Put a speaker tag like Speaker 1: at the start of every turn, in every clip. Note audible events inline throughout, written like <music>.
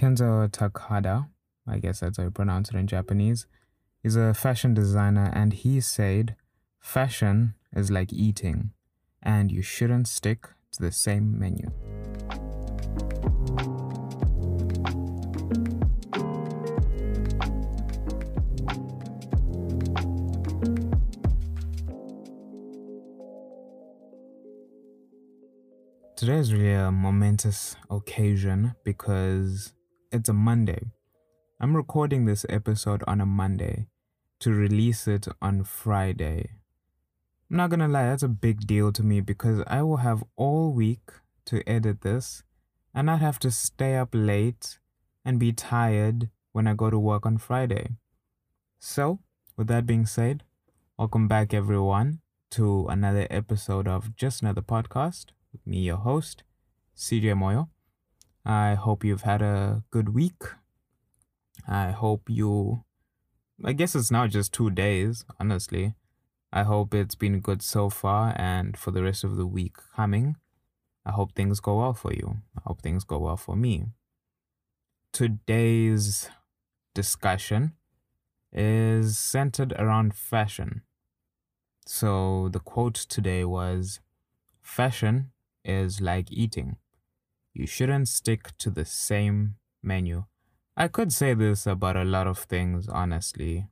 Speaker 1: Kenzo Takada, I guess that's how you pronounce it in Japanese, is a fashion designer and he said fashion is like eating and you shouldn't stick to the same menu. Today is really a momentous occasion because it's a Monday. I'm recording this episode on a Monday to release it on Friday. I'm not gonna lie, that's a big deal to me because I will have all week to edit this and not have to stay up late and be tired when I go to work on Friday. So, with that being said, welcome back everyone to another episode of Just Another Podcast with me, your host, CJ Moyo. I hope you've had a good week. I hope you, I guess it's now just two days, honestly. I hope it's been good so far, and for the rest of the week coming, I hope things go well for you. I hope things go well for me. Today's discussion is centered around fashion. So the quote today was Fashion is like eating. You shouldn't stick to the same menu. I could say this about a lot of things, honestly.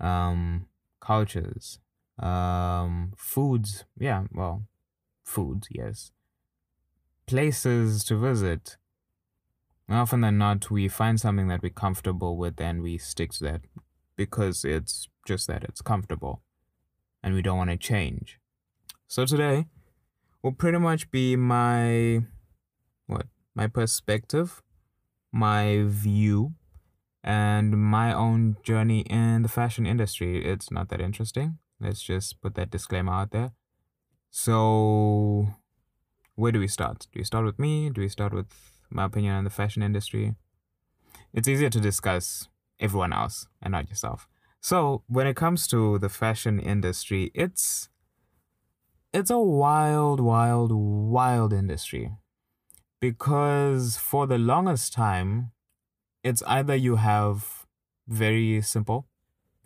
Speaker 1: Um, cultures, um, foods, yeah, well, foods, yes. Places to visit. Often than not, we find something that we're comfortable with and we stick to that because it's just that it's comfortable and we don't want to change. So today, will pretty much be my what my perspective, my view, and my own journey in the fashion industry. It's not that interesting. Let's just put that disclaimer out there. So, where do we start? Do we start with me? Do we start with my opinion on the fashion industry? It's easier to discuss everyone else and not yourself. So, when it comes to the fashion industry, it's it's a wild, wild, wild industry. Because for the longest time, it's either you have very simple,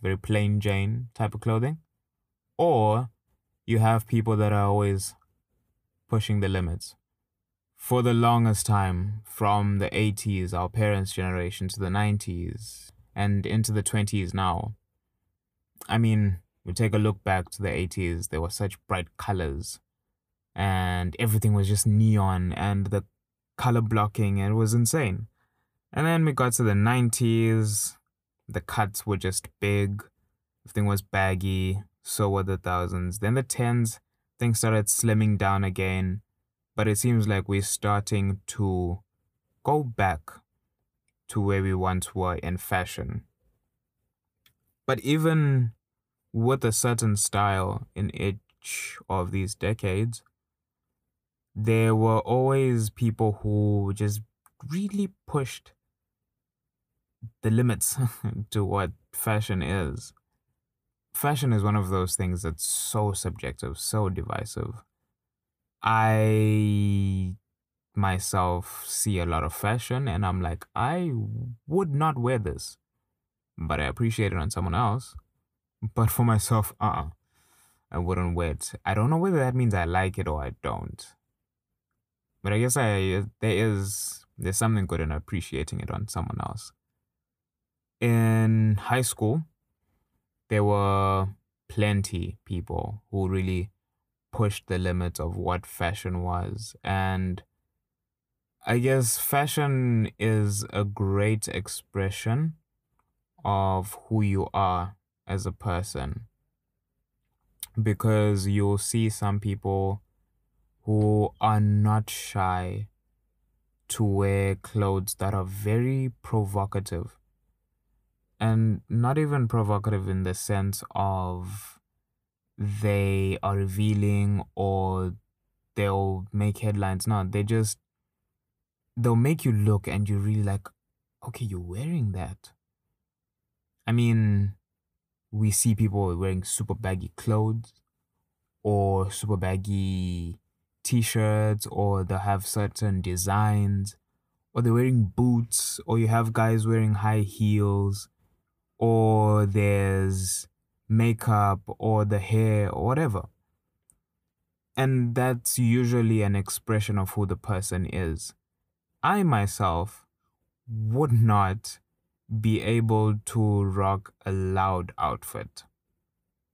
Speaker 1: very plain Jane type of clothing, or you have people that are always pushing the limits. For the longest time, from the 80s, our parents' generation, to the 90s, and into the 20s now, I mean, we take a look back to the 80s, there were such bright colors and everything was just neon and the color blocking and it was insane. And then we got to the 90s, the cuts were just big, everything was baggy, so were the thousands. Then the 10s, things started slimming down again, but it seems like we're starting to go back to where we once were in fashion. But even with a certain style in each of these decades, there were always people who just really pushed the limits <laughs> to what fashion is. Fashion is one of those things that's so subjective, so divisive. I myself see a lot of fashion and I'm like, I would not wear this, but I appreciate it on someone else. But for myself, uh uh I wouldn't wear it. I don't know whether that means I like it or I don't. But I guess I uh, there is there's something good in appreciating it on someone else. In high school, there were plenty people who really pushed the limits of what fashion was and I guess fashion is a great expression of who you are as a person because you'll see some people who are not shy to wear clothes that are very provocative. And not even provocative in the sense of they are revealing or they'll make headlines. No they just they'll make you look and you're really like okay you're wearing that. I mean we see people wearing super baggy clothes or super baggy t-shirts or they have certain designs or they're wearing boots, or you have guys wearing high heels, or there's makeup, or the hair, or whatever. And that's usually an expression of who the person is. I myself would not be able to rock a loud outfit.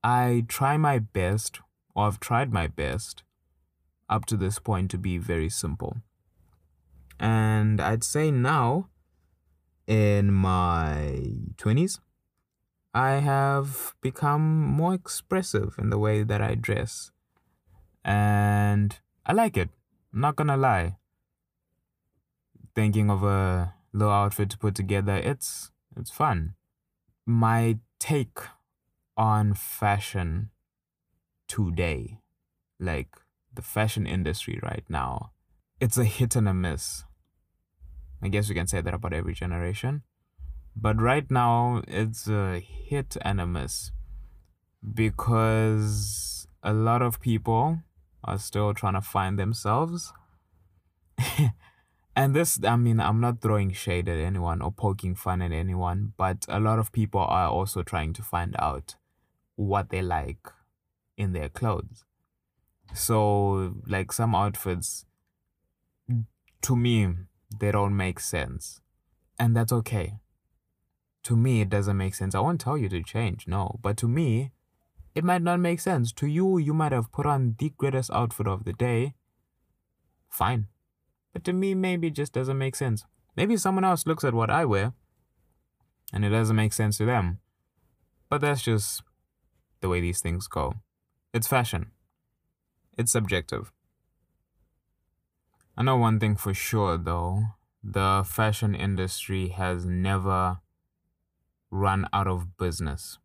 Speaker 1: I try my best, or I've tried my best up to this point to be very simple. And I'd say now, in my 20s, I have become more expressive in the way that I dress. And I like it. I'm not gonna lie. Thinking of a little outfit to put together, it's it's fun. My take on fashion today, like the fashion industry right now, it's a hit and a miss. I guess we can say that about every generation. But right now, it's a hit and a miss because a lot of people are still trying to find themselves. <laughs> and this, I mean, I'm not throwing shade at anyone or poking fun at anyone, but a lot of people are also trying to find out what they like in their clothes. So, like some outfits, to me, they don't make sense. And that's okay. To me, it doesn't make sense. I won't tell you to change, no. But to me, it might not make sense. To you, you might have put on the greatest outfit of the day. Fine. But to me, maybe it just doesn't make sense. Maybe someone else looks at what I wear and it doesn't make sense to them. But that's just the way these things go. It's fashion, it's subjective. I know one thing for sure, though the fashion industry has never run out of business.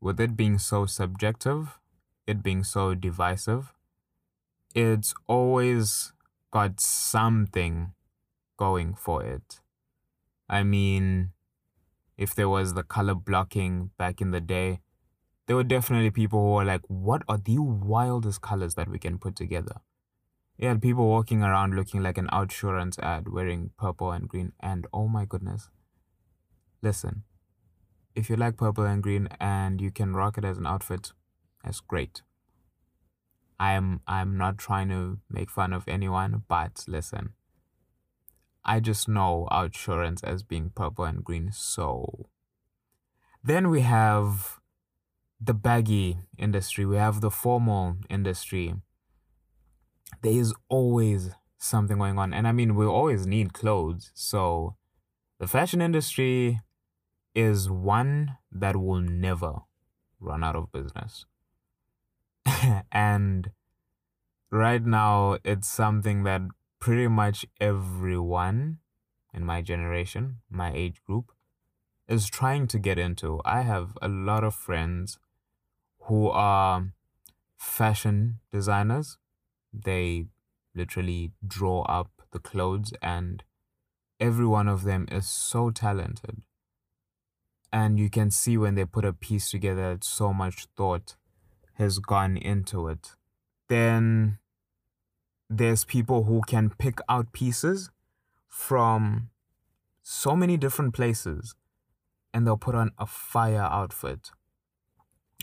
Speaker 1: With it being so subjective, it being so divisive, it's always got something going for it. I mean, if there was the color blocking back in the day, there were definitely people who were like, what are the wildest colors that we can put together? You had people walking around looking like an Outsurance ad wearing purple and green, and oh my goodness. Listen, if you like purple and green and you can rock it as an outfit, that's great. I'm I'm not trying to make fun of anyone, but listen. I just know Outsurance as being purple and green, so then we have the baggy industry, we have the formal industry. There is always something going on. And I mean we always need clothes. So the fashion industry is one that will never run out of business. <laughs> and right now, it's something that pretty much everyone in my generation, my age group, is trying to get into. I have a lot of friends who are fashion designers. They literally draw up the clothes, and every one of them is so talented. And you can see when they put a piece together, so much thought has gone into it. Then there's people who can pick out pieces from so many different places and they'll put on a fire outfit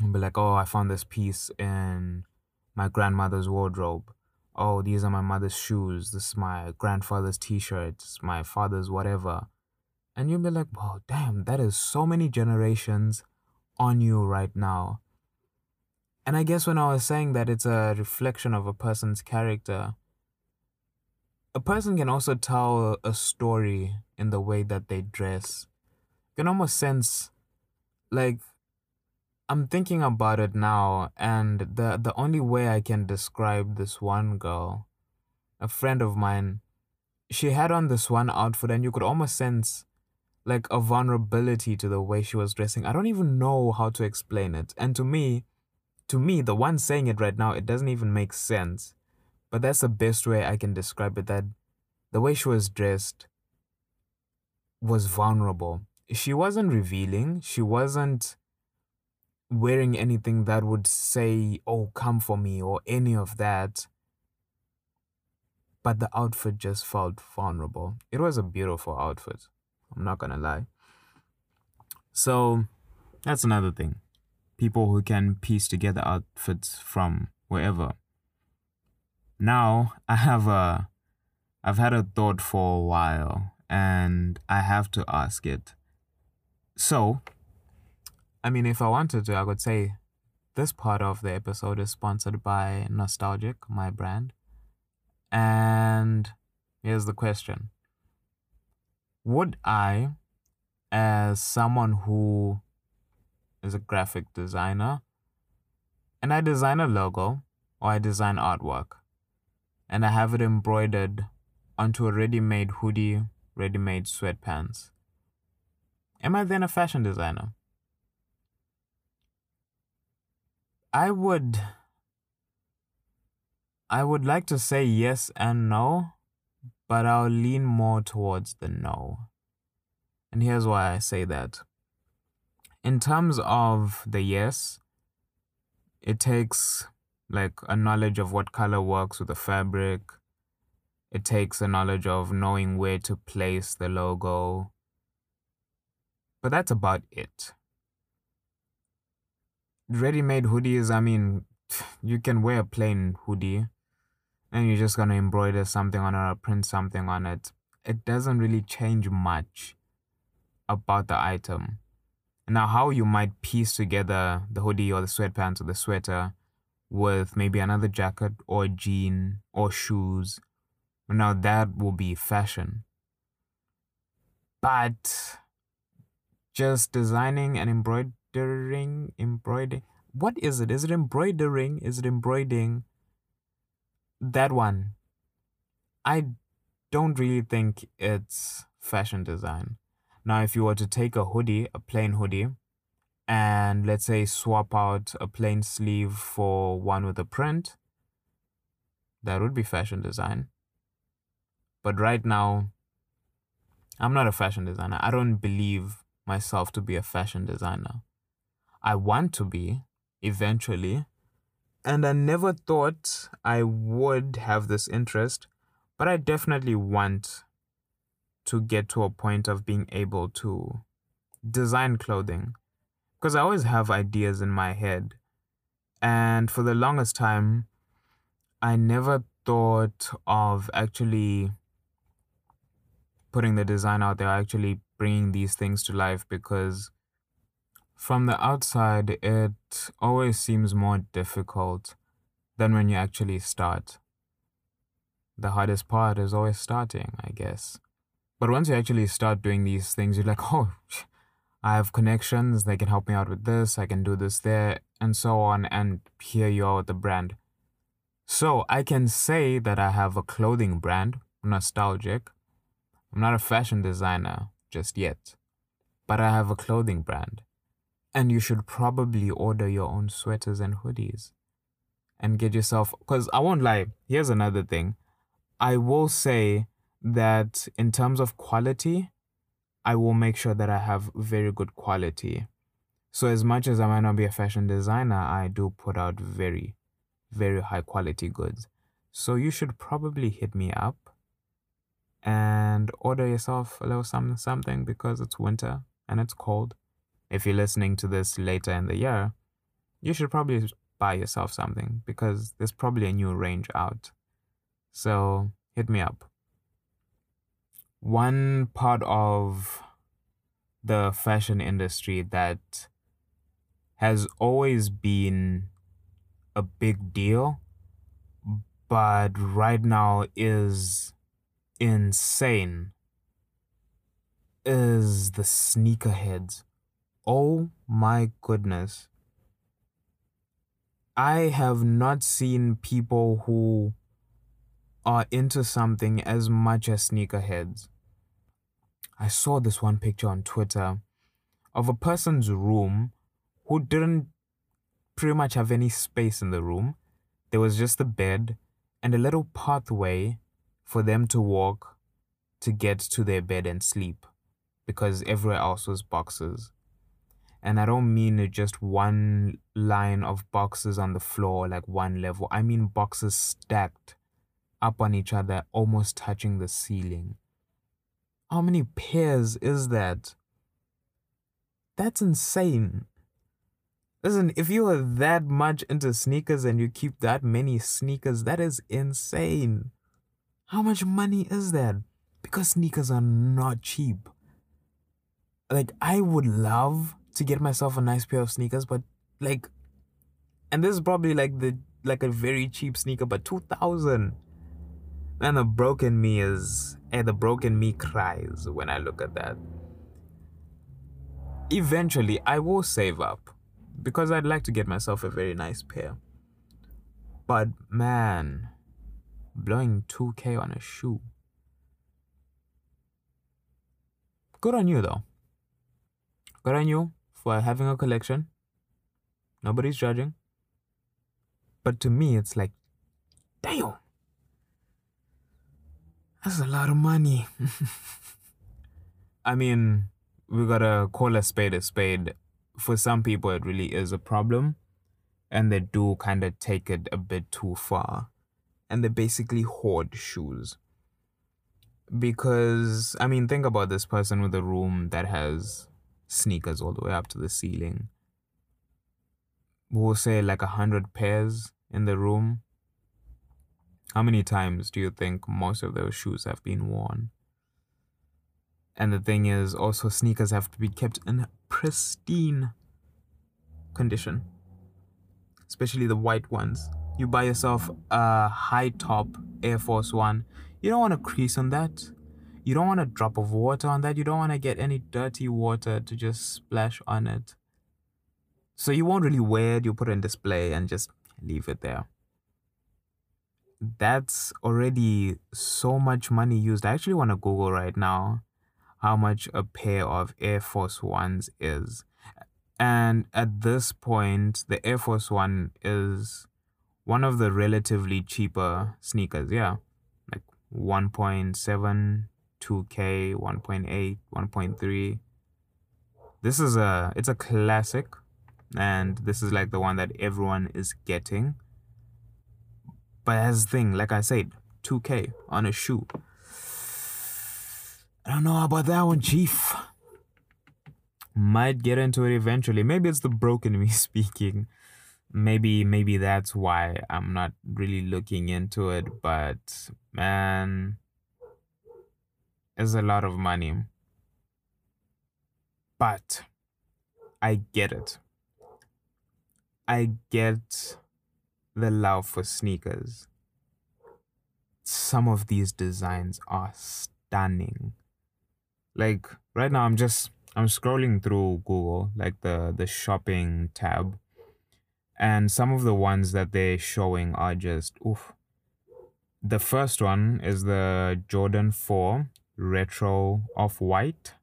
Speaker 1: and be like, oh, I found this piece in my grandmother's wardrobe. Oh, these are my mother's shoes. This is my grandfather's t shirts, my father's whatever. And you'll be like, wow, damn, that is so many generations on you right now. And I guess when I was saying that it's a reflection of a person's character, a person can also tell a story in the way that they dress. You can almost sense, like, I'm thinking about it now, and the, the only way I can describe this one girl, a friend of mine, she had on this one outfit, and you could almost sense like a vulnerability to the way she was dressing. I don't even know how to explain it. And to me, to me, the one saying it right now, it doesn't even make sense. But that's the best way I can describe it that the way she was dressed was vulnerable. She wasn't revealing, she wasn't wearing anything that would say, oh, come for me, or any of that. but the outfit just felt vulnerable. It was a beautiful outfit. I'm not gonna lie. So that's another thing. People who can piece together outfits from wherever. Now I have a I've had a thought for a while and I have to ask it. So, I mean, if I wanted to, I could say this part of the episode is sponsored by Nostalgic, my brand. And here's the question Would I, as someone who is a graphic designer, and I design a logo or I design artwork, and I have it embroidered onto a ready made hoodie, ready made sweatpants, am I then a fashion designer? I would I would like to say yes and no, but I'll lean more towards the no. And here's why I say that. In terms of the yes, it takes like a knowledge of what color works with the fabric. It takes a knowledge of knowing where to place the logo. But that's about it ready made hoodies, I mean, you can wear a plain hoodie and you're just going to embroider something on it or print something on it. It doesn't really change much about the item. Now, how you might piece together the hoodie or the sweatpants or the sweater with maybe another jacket or jean or shoes, now that will be fashion. But just designing and embroidering embroidering, embroidering. What is it? Is it embroidering? Is it embroidering? That one. I don't really think it's fashion design. Now, if you were to take a hoodie, a plain hoodie, and let's say swap out a plain sleeve for one with a print, that would be fashion design. But right now, I'm not a fashion designer. I don't believe myself to be a fashion designer. I want to be eventually. And I never thought I would have this interest, but I definitely want to get to a point of being able to design clothing. Because I always have ideas in my head. And for the longest time, I never thought of actually putting the design out there, actually bringing these things to life because from the outside, it always seems more difficult than when you actually start. The hardest part is always starting, I guess. But once you actually start doing these things, you're like, <laughs> oh, I have connections, they can help me out with this, I can do this there, and so on, and here you are with the brand. So I can say that I have a clothing brand, nostalgic. I'm not a fashion designer just yet, but I have a clothing brand. And you should probably order your own sweaters and hoodies and get yourself, because I won't lie, here's another thing. I will say that in terms of quality, I will make sure that I have very good quality. So, as much as I might not be a fashion designer, I do put out very, very high quality goods. So, you should probably hit me up and order yourself a little something, something because it's winter and it's cold if you're listening to this later in the year, you should probably buy yourself something because there's probably a new range out. So hit me up. One part of the fashion industry that has always been a big deal, but right now is insane, is the sneakerheads. Oh my goodness. I have not seen people who are into something as much as sneakerheads. I saw this one picture on Twitter of a person's room who didn't pretty much have any space in the room. There was just a bed and a little pathway for them to walk to get to their bed and sleep because everywhere else was boxes. And I don't mean just one line of boxes on the floor, like one level. I mean boxes stacked up on each other, almost touching the ceiling. How many pairs is that? That's insane. Listen, if you are that much into sneakers and you keep that many sneakers, that is insane. How much money is that? Because sneakers are not cheap. Like, I would love to get myself a nice pair of sneakers, but like, and this is probably like the like a very cheap sneaker, but two thousand. And the broken me is, and the broken me cries when I look at that. Eventually, I will save up because I'd like to get myself a very nice pair. But man, blowing 2k on a shoe. Good on you though. Good on you for having a collection. Nobody's judging. But to me, it's like, damn, that's a lot of money. <laughs> I mean, we gotta call a spade a spade. For some people, it really is a problem, and they do kind of take it a bit too far, and they basically hoard shoes. Because, I mean, think about this person with a room that has sneakers all the way up to the ceiling. We'll say like a hundred pairs in the room. How many times do you think most of those shoes have been worn? And the thing is, also, sneakers have to be kept in pristine condition, especially the white ones. You buy yourself a high top Air Force One, you don't want a crease on that. You don't want a drop of water on that. You don't want to get any dirty water to just splash on it. So you won't really wear it, you put it in display and just leave it there. That's already so much money used. I actually want to Google right now how much a pair of Air Force Ones is. And at this point, the Air Force One is one of the relatively cheaper sneakers. Yeah. Like 1.7, 2K, 1.8, 1.3. This is a it's a classic and this is like the one that everyone is getting. But as thing, like I said, 2K on a shoe. I don't know about that one, Chief. Might get into it eventually. Maybe it's the broken <laughs> me speaking. Maybe maybe that's why I'm not really looking into it, but man, it's a lot of money. But I get it. I get the love for sneakers. Some of these designs are stunning. Like right now I'm just I'm scrolling through Google, like the the shopping tab. And some of the ones that they're showing are just oof. The first one is the Jordan 4 Retro Off White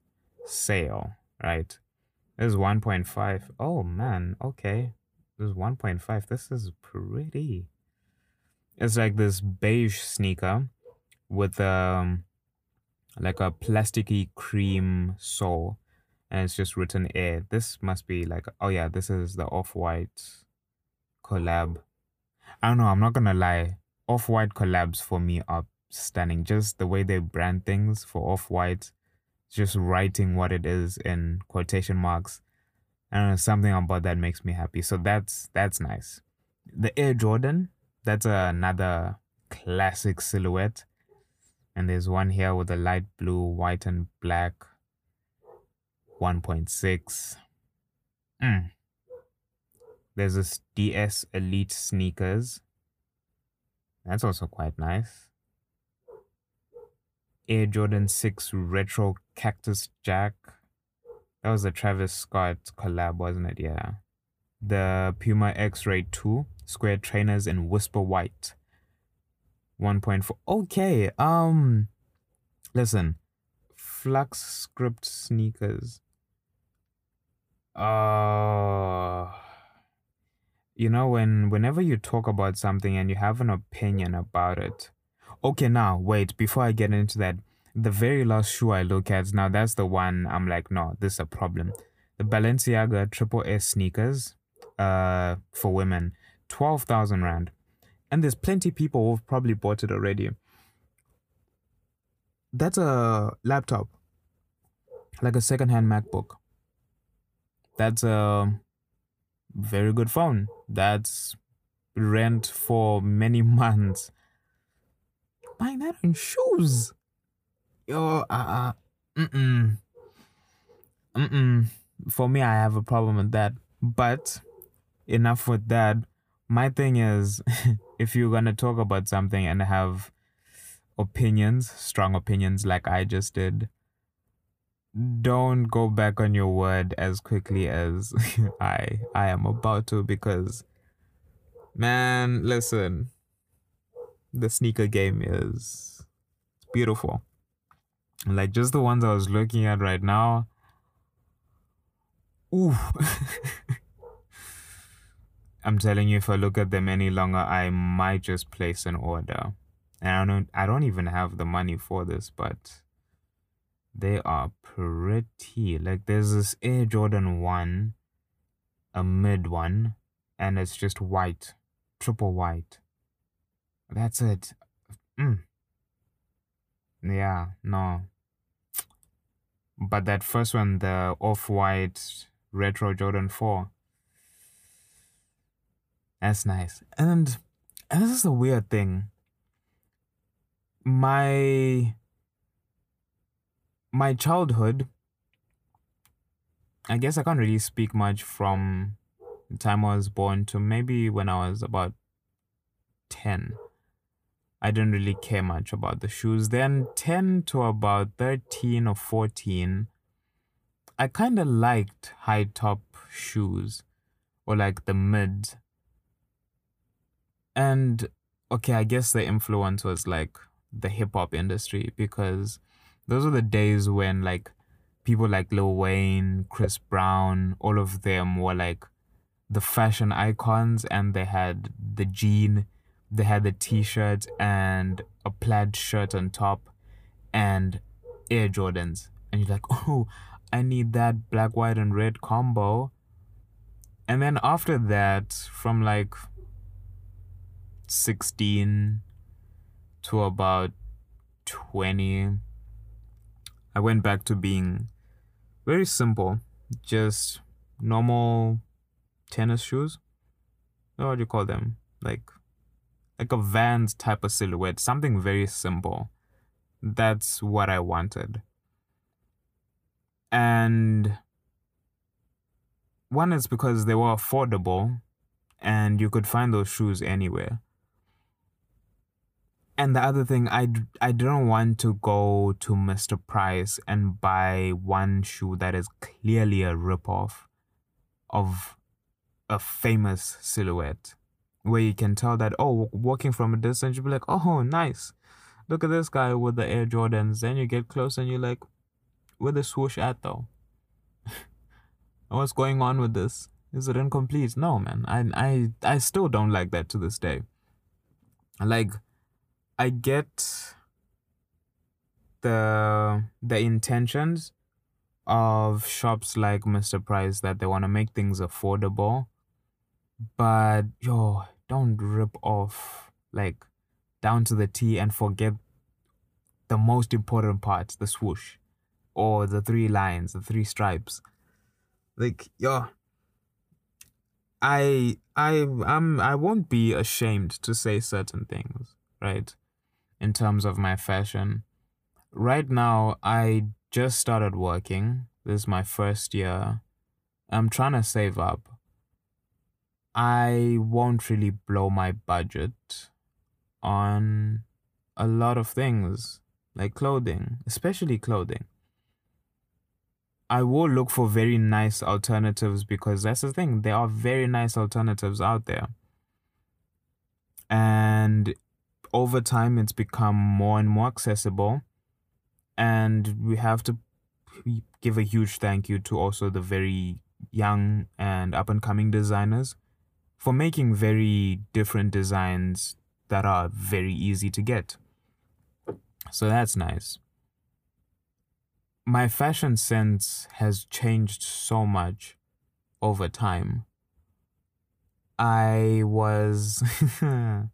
Speaker 1: Sail, right? This is 1.5. Oh man, okay. This is 1.5. This is pretty. It's like this beige sneaker with um like a plasticky cream sole and it's just written air. This must be like oh yeah, this is the off-white collab. I don't know, I'm not gonna lie. Off-white collabs for me are stunning. Just the way they brand things for off-white, just writing what it is in quotation marks know, something about that makes me happy. So that's that's nice. The Air Jordan, that's another classic silhouette. And there's one here with a light blue, white, and black 1.6. Mm. There's this DS Elite sneakers. That's also quite nice. Air Jordan 6 Retro Cactus Jack. That was a Travis Scott collab, wasn't it? Yeah. The Puma X Ray 2 square trainers in Whisper White. 1.4. Okay. Um listen. Flux script sneakers. Uh you know when whenever you talk about something and you have an opinion about it. Okay, now wait, before I get into that, the very last shoe I look at, now that's the one I'm like, no, this is a problem. The Balenciaga Triple S sneakers uh, for women, 12,000 Rand. and there's plenty people who've probably bought it already. That's a laptop, like a secondhand MacBook. That's a very good phone. That's rent for many <laughs> months. Buying that on shoes. Yo, uh, uh, mm-mm. Mm-mm. For me, I have a problem with that. But enough with that. My thing is, <laughs> if you're gonna talk about something and have opinions, strong opinions like I just did, don't go back on your word as quickly as <laughs> I I am about to because man, listen. The sneaker game is beautiful. Like just the ones I was looking at right now. Ooh. <laughs> I'm telling you, if I look at them any longer, I might just place an order. And I don't I don't even have the money for this, but they are pretty. Like there's this Air Jordan 1, a mid one, and it's just white, triple white. That's it. Mm. Yeah, no. But that first one, the off white retro Jordan 4, that's nice. And and this is a weird thing. My my childhood I guess I can't really speak much from the time I was born to maybe when I was about 10. I didn't really care much about the shoes. Then 10 to about 13 or 14, I kind of liked high top shoes or like the mid and okay, I guess the influence was like the hip hop industry because those are the days when like people like Lil Wayne, Chris Brown, all of them were like the fashion icons and they had the jean, they had the t-shirt and a plaid shirt on top and Air Jordans. And you're like, <laughs> "Oh, I need that black, white and red combo." And then after that, from like 16 to about 20, I went back to being very simple, just normal tennis shoes. What do you call them? Like, like a Vans type of silhouette, something very simple. That's what I wanted. And one is because they were affordable and you could find those shoes anywhere. And the other thing, I, I didn't want to go to Mr. Price and buy one shoe that is clearly a ripoff of a famous silhouette. Where you can tell that, oh, walking from a distance, you'll be like, oh, nice. Look at this guy with the Air Jordans. Then you get close and you're like, where the swoosh at though? <laughs> What's going on with this? Is it incomplete? No, man. I I I still don't like that to this day. Like I get the the intentions of shops like Mr. Price that they want to make things affordable, but yo, don't rip off like down to the T and forget the most important part, the swoosh or the three lines, the three stripes. Like, yo, I I I'm I won't be ashamed to say certain things, right? in terms of my fashion. Right now, I just started working. This is my first year. I'm trying to save up. I won't really blow my budget on a lot of things like clothing, especially clothing. I will look for very nice alternatives because that's the thing. There are very nice alternatives out there. And over time it's become more and more accessible and we have to give a huge thank you to also the very young and up and coming designers for making very different designs that are very easy to get. So that's nice. My fashion sense has changed so much over time. I was <laughs>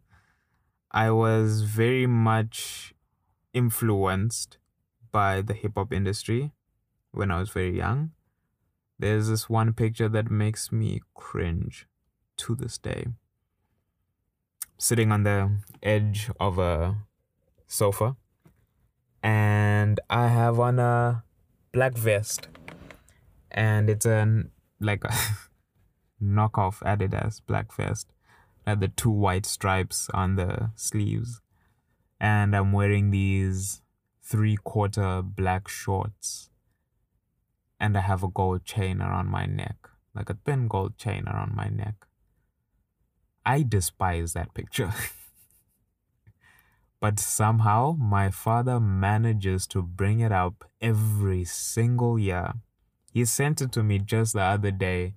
Speaker 1: I was very much influenced by the hip hop industry when I was very young. There's this one picture that makes me cringe to this day. Sitting on the edge of a sofa, and I have on a black vest, and it's an like a <laughs> knockoff Adidas black vest had the two white stripes on the sleeves. And I'm wearing these three quarter black shorts. And I have a gold chain around my neck, like a thin gold chain around my neck. I despise that picture. <laughs> but somehow my father manages to bring it up every single year. He sent it to me just the other day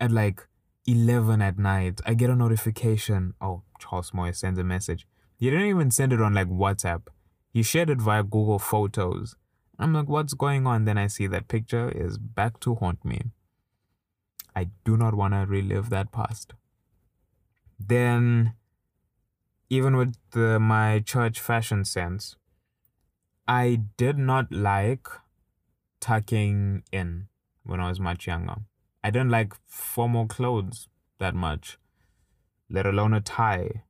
Speaker 1: at like 11 at night, I get a notification. Oh, Charles Moyo sends a message. He didn't even send it on like WhatsApp. He shared it via Google Photos. I'm like, what's going on? Then I see that picture is back to haunt me. I do not want to relive that past. Then, even with the, my church fashion sense, I did not like tucking in when I was much younger. I don't like formal clothes that much, let alone a tie.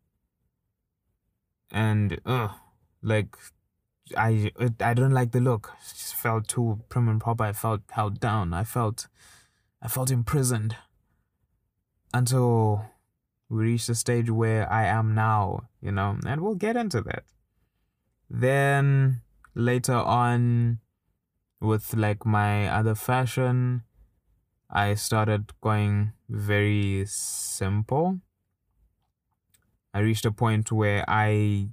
Speaker 1: And ugh, like I I don't like the look. It just felt too prim and proper. I felt held down. I felt I felt imprisoned. Until we reached the stage where I am now, you know, and we'll get into that. Then later on with like my other fashion, I started going very simple. I reached a point where I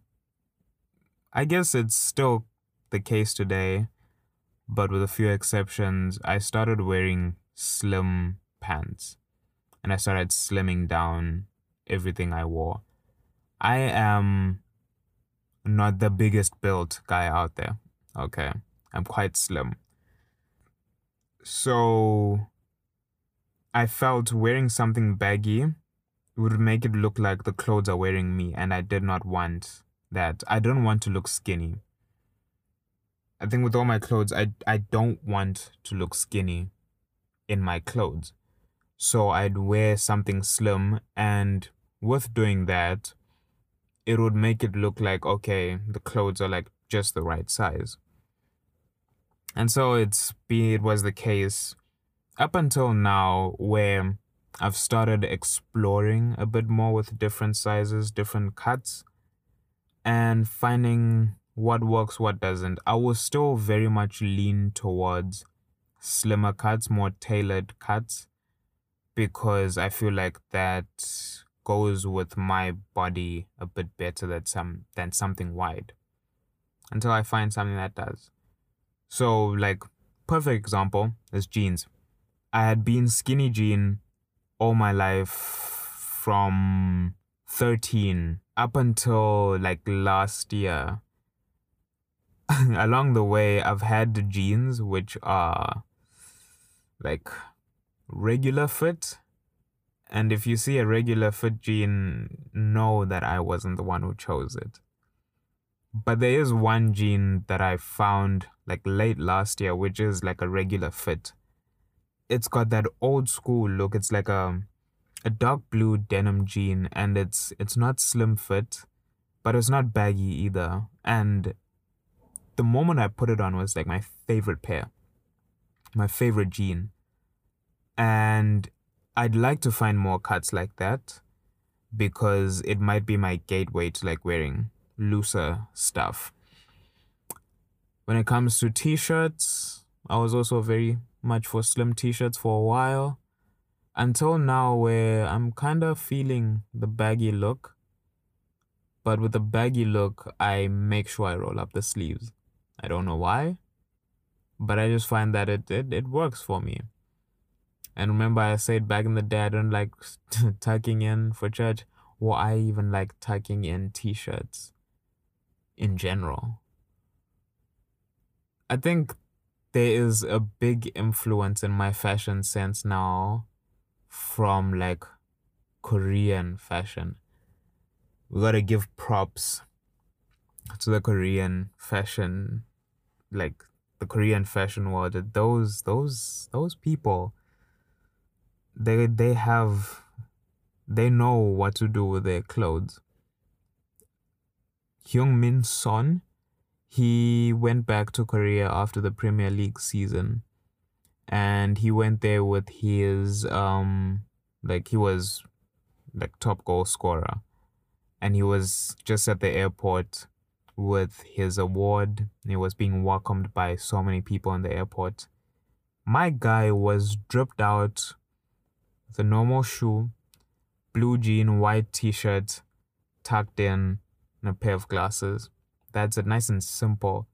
Speaker 1: I guess it's still the case today, but with a few exceptions, I started wearing slim pants and I started slimming down everything I wore. I am not the biggest built guy out there. Okay. I'm quite slim. So I felt wearing something baggy would make it look like the clothes are wearing me, and I did not want that. I don't want to look skinny. I think with all my clothes, I, I don't want to look skinny in my clothes. So I'd wear something slim, and with doing that, it would make it look like, okay, the clothes are like just the right size. And so it's be it was the case up until now where I've started exploring a bit more with different sizes, different cuts, and finding what works, what doesn't. I will still very much lean towards slimmer cuts, more tailored cuts, because I feel like that goes with my body a bit better than some than something wide. Until I find something that does. So like perfect example is jeans. I had been skinny jean all my life from 13 up until like last year. <laughs> Along the way, I've had jeans which are like regular fit. And if you see a regular fit jean, know that I wasn't the one who chose it. But there is one jean that I found like late last year, which is like a regular fit it's got that old school look. It's like a a dark blue denim jean and it's it's not slim fit, but it's not baggy either. And the moment I put it on was like my favorite pair. My favorite jean. And I'd like to find more cuts like that because it might be my gateway to like wearing looser stuff. When it comes to t-shirts, I was also very much for slim t-shirts for a while until now where I'm kind of feeling the baggy look. But with the baggy look, I make sure I roll up the sleeves. I don't know why, but I just find that it, it, it works for me. And remember, I said back in the day, I don't like <laughs> tucking in for church, or I even like tucking in t shirts in general. I think there is a big influence in my fashion sense now from like Korean fashion. we gotta give props to the Korean fashion, like the Korean fashion world. Those those those people, they they have, they know what to do with their clothes. Heung Min Son, he went back to Korea after the Premier League season, and he went there with his um like he was like top goal scorer and he was just at the airport with his award. He was being welcomed by so many people in the airport. My guy was dripped out the normal shoe, blue jean, white t shirt, tucked in, and a pair of glasses. That's it, nice and simple.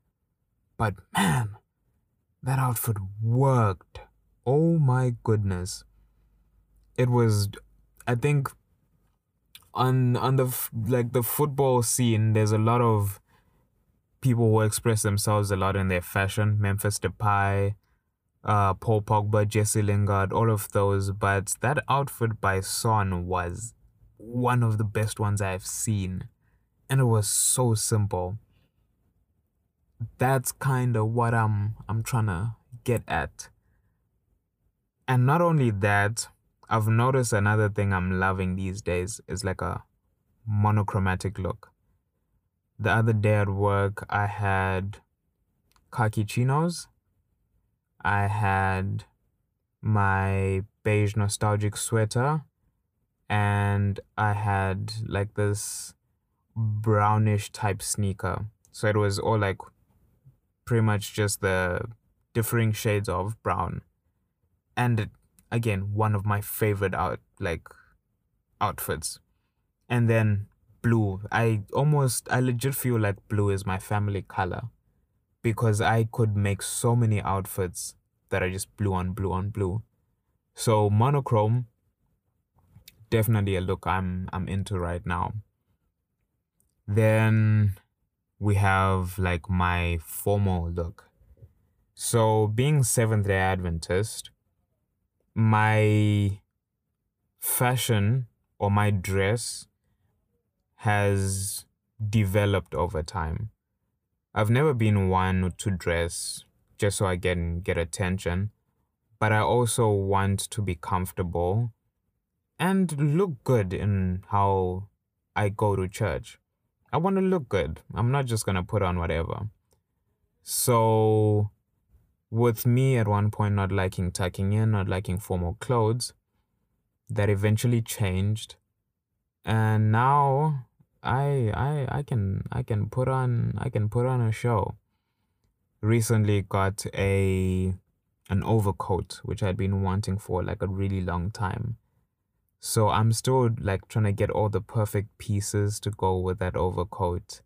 Speaker 1: But man, that outfit worked. Oh my goodness. It was, I think, on on the like the football scene, there's a lot of people who express themselves a lot in their fashion. Memphis Depay, uh, Paul Pogba, Jesse Lingard, all of those. But that outfit by Son was one of the best ones I've seen, and it was so simple. That's kind of what I'm I'm trying to get at. And not only that, I've noticed another thing I'm loving these days is like a monochromatic look. The other day at work, I had khaki chinos. I had my beige nostalgic sweater and I had like this brownish type sneaker. So it was all like pretty much just the differing shades of brown. And again one of my favorite out like outfits and then blue i almost i legit feel like blue is my family color because i could make so many outfits that are just blue on blue on blue so monochrome definitely a look i'm i'm into right now. Then we have like my formal look. So being seventh day adventist my fashion or my dress has developed over time. I've never been one to dress just so I can get attention, but I also want to be comfortable and look good in how I go to church. I want to look good. I'm not just going to put on whatever. So with me at one point not liking tucking in, not liking formal clothes, that eventually changed. And now I I I can I can put on I can put on a show. Recently got a an overcoat which I'd been wanting for like a really long time. So I'm still like trying to get all the perfect pieces to go with that overcoat.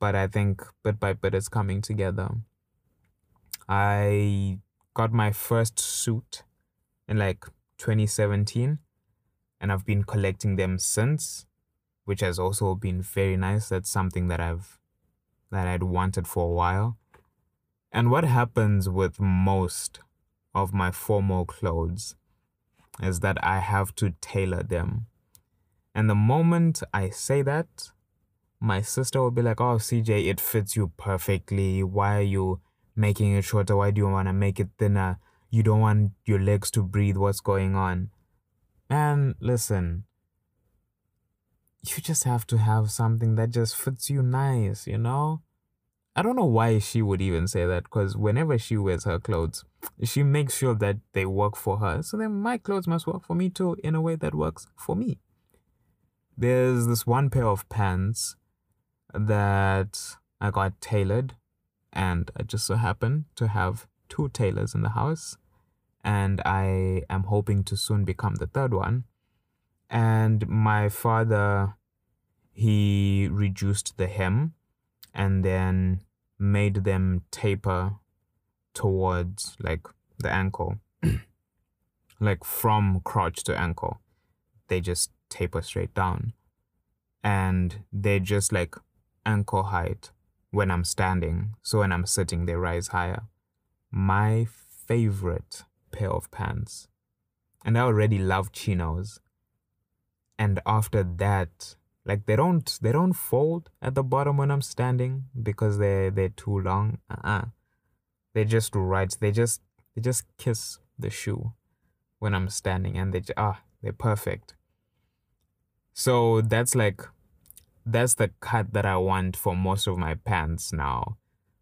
Speaker 1: But I think bit by bit it's coming together. I got my first suit in like 2017 and I've been collecting them since, which has also been very nice. That's something that I've that I'd wanted for a while. And what happens with most of my formal clothes is that I have to tailor them. And the moment I say that, my sister will be like, Oh, CJ, it fits you perfectly. Why are you making it shorter? Why do you want to make it thinner? You don't want your legs to breathe. What's going on? And listen, you just have to have something that just fits you nice, you know? I don't know why she would even say that because whenever she wears her clothes, she makes sure that they work for her. So then my clothes must work for me too in a way that works for me. There's this one pair of pants that I got tailored and I just so happen to have two tailors in the house, and I am hoping to soon become the third one. And my father, he reduced the hem and then made them taper towards like the ankle, <clears throat> like from crotch to ankle. They just taper straight down, and they're just like ankle height when I'm standing, so when I'm sitting, they rise higher. My favorite pair of pants. And I already love chinos. And after that, Like they don't they don't fold at the bottom when I'm standing because they they're too long. Uh-uh. They just right. They just they just kiss the shoe when I'm standing and they ah they're perfect. So that's like that's the cut that I want for most of my pants now.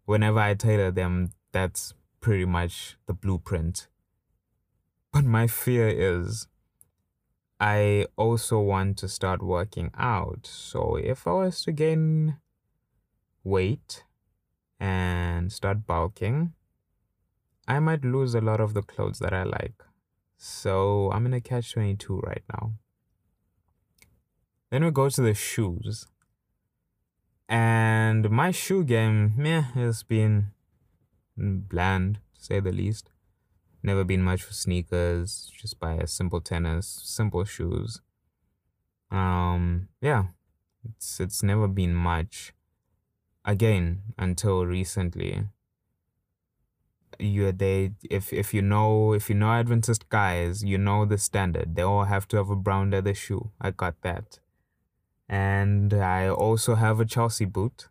Speaker 1: Whenever I tailor them, that's pretty much the blueprint. But my fear is I also want to start working out. So if I was to gain weight and start bulking, I might lose a lot of the clothes that I like. So I'm in a catch 22 right now. Then we go to the shoes. And my shoe game, meh, has been bland, to say the least. Never been much for sneakers, just buy a simple tennis, simple shoes. Um, yeah, it's it's never been much. Again, until recently. You they if if you know if you know Adventist guys, you know the standard. They all have to have a brown leather shoe. I got that. And I also have a Chelsea boot.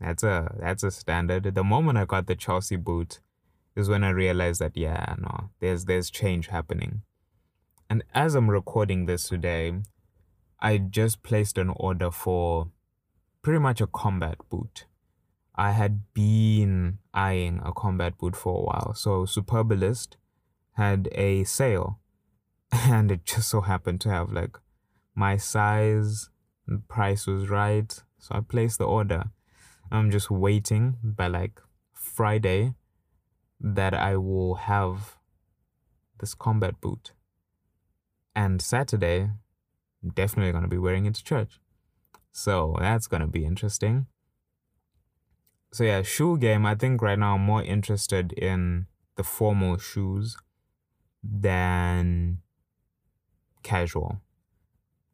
Speaker 1: That's a that's a standard. The moment I got the Chelsea boot, is when I realized that yeah, no, there's there's change happening. And as I'm recording this today, I just placed an order for pretty much a combat boot. I had been eyeing a combat boot for a while. So Superbalist had a sale <laughs> and it just so happened to have like my size and price was right. So I placed the order. I'm just waiting by like Friday that I will have this combat boot. And Saturday, I'm definitely going to be wearing it to church. So that's going to be interesting. So, yeah, shoe game, I think right now I'm more interested in the formal shoes than casual.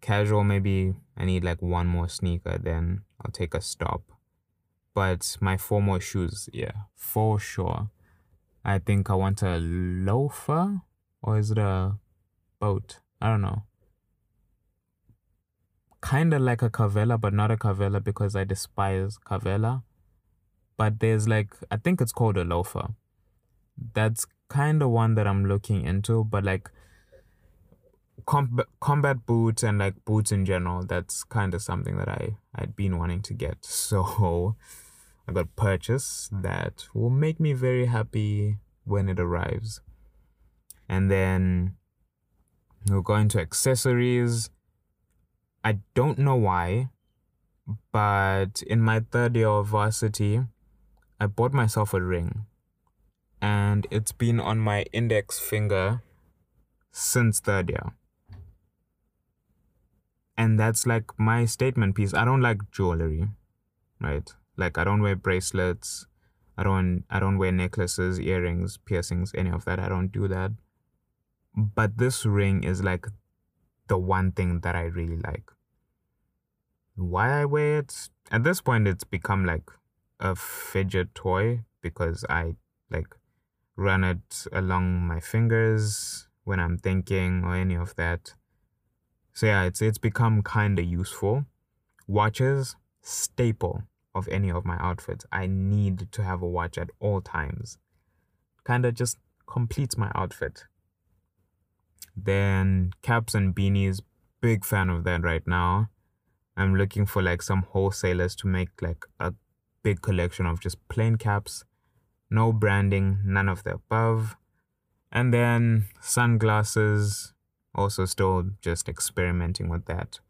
Speaker 1: Casual, maybe I need like one more sneaker, then I'll take a stop. But my formal shoes, yeah, for sure. I think I want a loafer or is it a boat? I don't know. Kind of like a Carvela, but not a Carvela because I despise Carvela. But there's like, I think it's called a loafer. That's kind of one that I'm looking into, but like com- combat boots and like boots in general, that's kind of something that I, I'd been wanting to get. <laughs> So I got purchase hmm. that will make me very happy when it arrives. And then we'll go into accessories. I don't know why, but in my third year of varsity, I bought myself a ring. And it's been on my index finger since third year. And that's like my statement piece. I don't like jewelry, right? Like I don't wear bracelets. I don't I don't wear necklaces, earrings, piercings, any of that. I don't do that. But this ring is like the one thing that I really like. Why I wear it? At this point it's become like a fidget toy because I like run it along my fingers when I'm thinking or any of that. So yeah, it's it's become kind of useful. Watches staple of any of my outfits. I need to have a watch at all times. Kind of just completes my outfit. Then caps and beanies, big fan of that right now. I'm looking for like some wholesalers to make like a big collection of just plain caps, no branding, none of the above. And then sunglasses, also still just experimenting with that.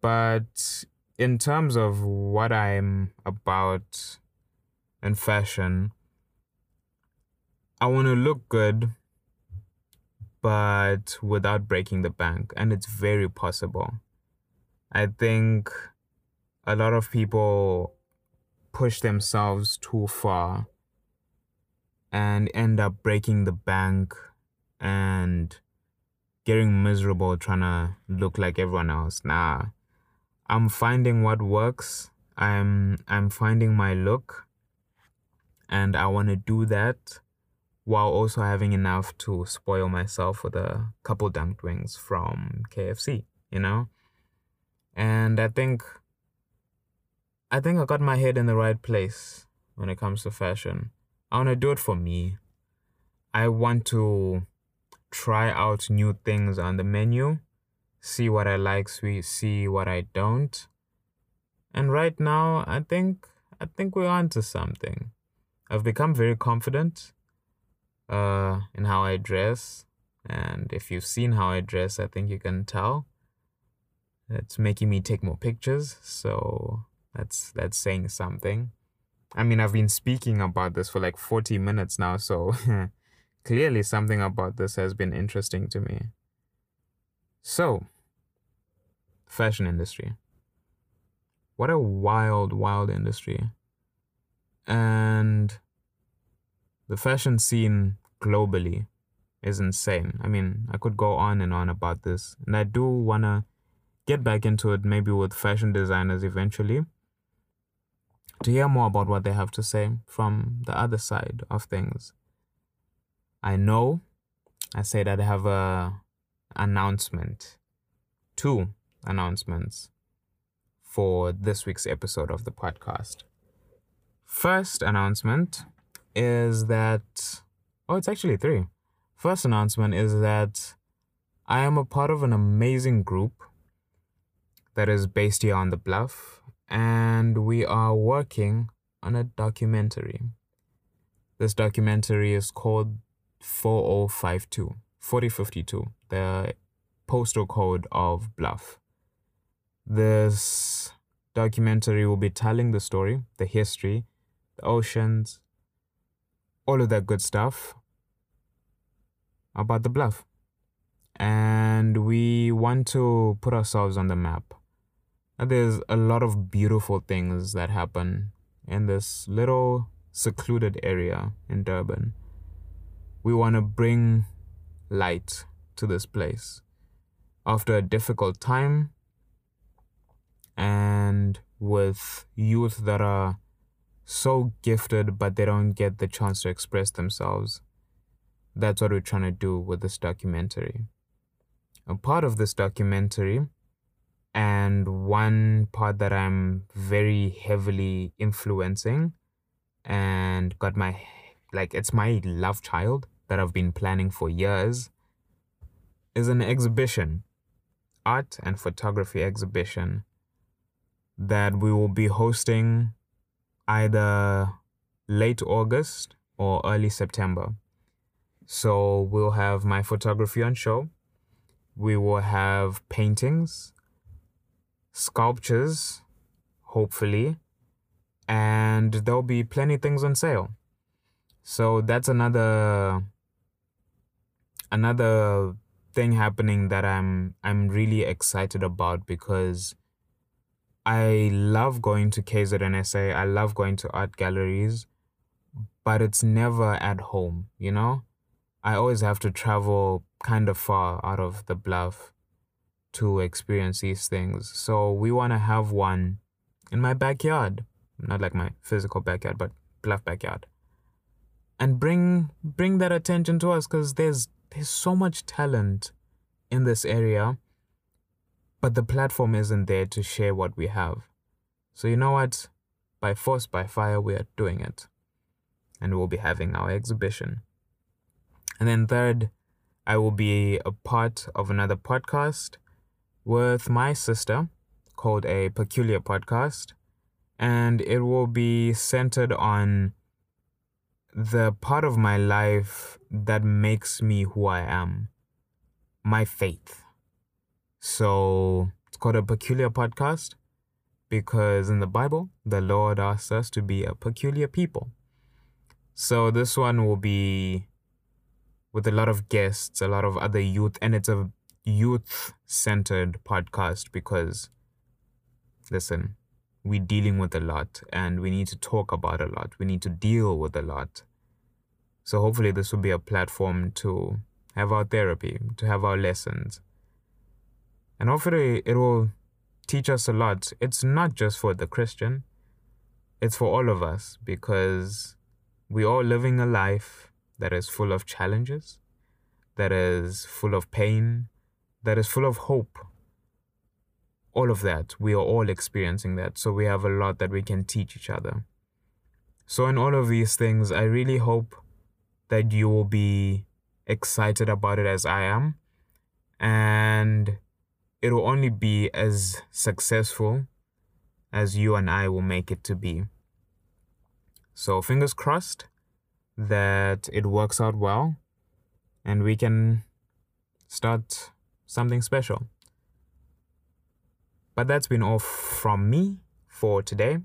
Speaker 1: But in terms of what I'm about in fashion, I want to look good, but without breaking the bank. And it's very possible. I think a lot of people push themselves too far and end up breaking the bank and getting miserable trying to look like everyone else. Nah I'm finding what works. I'm I'm finding my look and I want to do that while also having enough to spoil myself with a couple dunked wings from KFC, you know? And I think I think I got my head in the right place when it comes to fashion. I want to do it for me. I want to try out new things on the menu, see what I like, see what I don't. And right now, I think I think we're onto something. I've become very confident uh, in how I dress, and if you've seen how I dress, I think you can tell. It's making me take more pictures, so that's that's saying something. I mean, I've been speaking about this for like 40 minutes now, so <laughs> clearly something about this has been interesting to me. So, fashion industry. What a wild, wild industry. And the fashion scene globally is insane. I mean, I could go on and on about this. And I do want to get back into it maybe with fashion designers eventually to hear more about what they have to say from the other side of things. I know I said I'd have a announcement, two announcements for this week's episode of the podcast. First announcement is that oh, it's actually three. First announcement is that I am a part of an amazing group that is based here on the bluff and we are working on a documentary. This documentary is called 4052, 4052, the postal code of Bluff. This documentary will be telling the story, the history, the oceans, all of that good stuff about the Bluff. And we want to put ourselves on the map there's a lot of beautiful things that happen in this little secluded area in Durban. We want to bring light to this place after a difficult time and with youth that are so gifted but they don't get the chance to express themselves. That's what we're trying to do with this documentary. A part of this documentary and one part that I'm very heavily influencing and got my like it's my love child that I've been planning for years is an exhibition art and photography exhibition that we will be hosting either late August or early September. So we'll have my photography on show. We will have paintings sculptures, hopefully, and there'll be plenty things on sale. So that's another another thing happening that I'm I'm really excited about because I love going to KZNSA. I love going to art galleries, but it's never at home, you know? I always have to travel kind of far out of the bluff to experience these things. So we want to have one in my backyard, not like my physical backyard, but bluff backyard. And bring bring that attention to us cuz there's there's so much talent in this area, but the platform isn't there to share what we have. So you know what? By force by fire we are doing it. And we'll be having our exhibition. And then third, I will be a part of another podcast with my sister called A Peculiar Podcast, and it will be centered on the part of my life that makes me who I am my faith. So it's called a peculiar podcast because in the Bible, the Lord asks us to be a peculiar people. So this one will be with a lot of guests, a lot of other youth, and it's a youth centered podcast because, listen, we're dealing with a lot and we need to talk about a lot. We need to deal with a lot. So, hopefully, this will be a platform to have our therapy, to have our lessons. And hopefully, it will teach us a lot. It's not just for the Christian, it's for all of us because we're all living a life that is full of challenges, that is full of pain, that is full of hope. all of that. We are all experiencing that. So we have a lot that we can teach each other. So, in all of these things, I really hope that you will be excited about it as I am. And it will only be as successful as you and I will make it to be. So, fingers crossed that it works out well and we can start something special. But that's been all from me for today.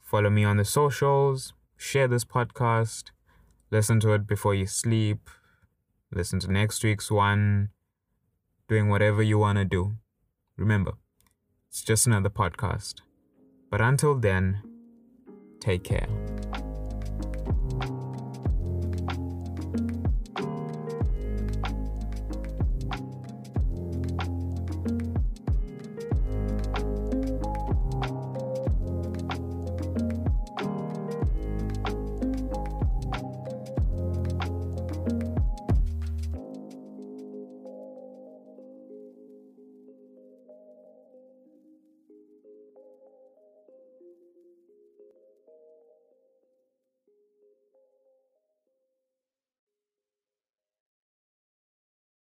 Speaker 1: Follow me on the socials, share this podcast, listen to it before you sleep, listen to next week's one, doing whatever you want to do. Remember, it's just another podcast. But until then, take care.